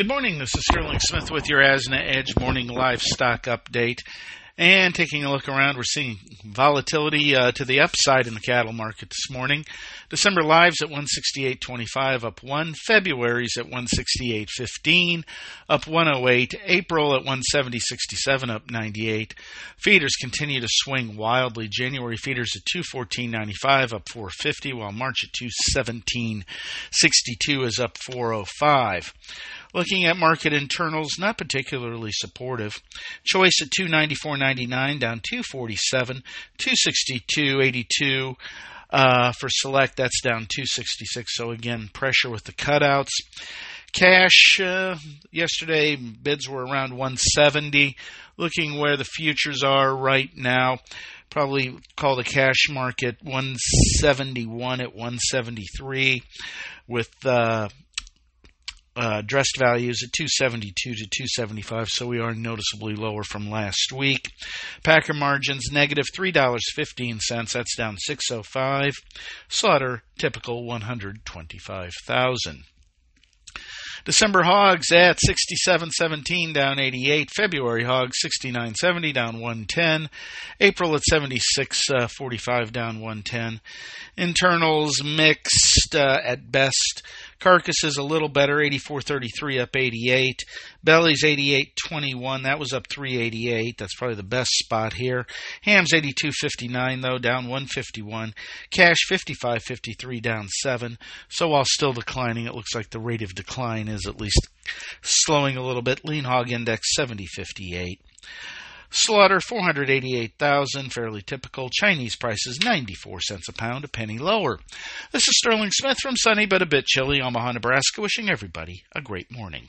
Good morning. This is Sterling Smith with your Asna Edge morning livestock update. And taking a look around, we're seeing volatility uh, to the upside in the cattle market this morning. December lives at 168.25, up 1. February's at 168.15, up 108. April at 170.67, up 98. Feeders continue to swing wildly. January feeders at 214.95, up 450, while March at 217.62 is up 405. Looking at market internals, not particularly supportive. Choice at 294.99 down 247, 262.82. Uh, for select, that's down 266. So again, pressure with the cutouts. Cash uh, yesterday bids were around 170. Looking where the futures are right now, probably call the cash market 171 at 173 with uh, uh, dressed values at 272 to 275, so we are noticeably lower from last week. Packer margins negative $3.15, that's down 605. Slaughter typical 125,000. December hogs at 67.17 down 88. February hogs 69.70 down 110. April at 76.45 uh, down 110. Internals mixed uh, at best. Carcasses a little better, 84.33 up 88. Bellies 88.21, that was up 388. That's probably the best spot here. Hams 82.59 though, down 151. Cash 55.53 down 7. So while still declining, it looks like the rate of decline is at least slowing a little bit. Lean hog index 70.58. Slaughter 488,000, fairly typical. Chinese prices 94 cents a pound, a penny lower. This is Sterling Smith from sunny but a bit chilly Omaha, Nebraska, wishing everybody a great morning.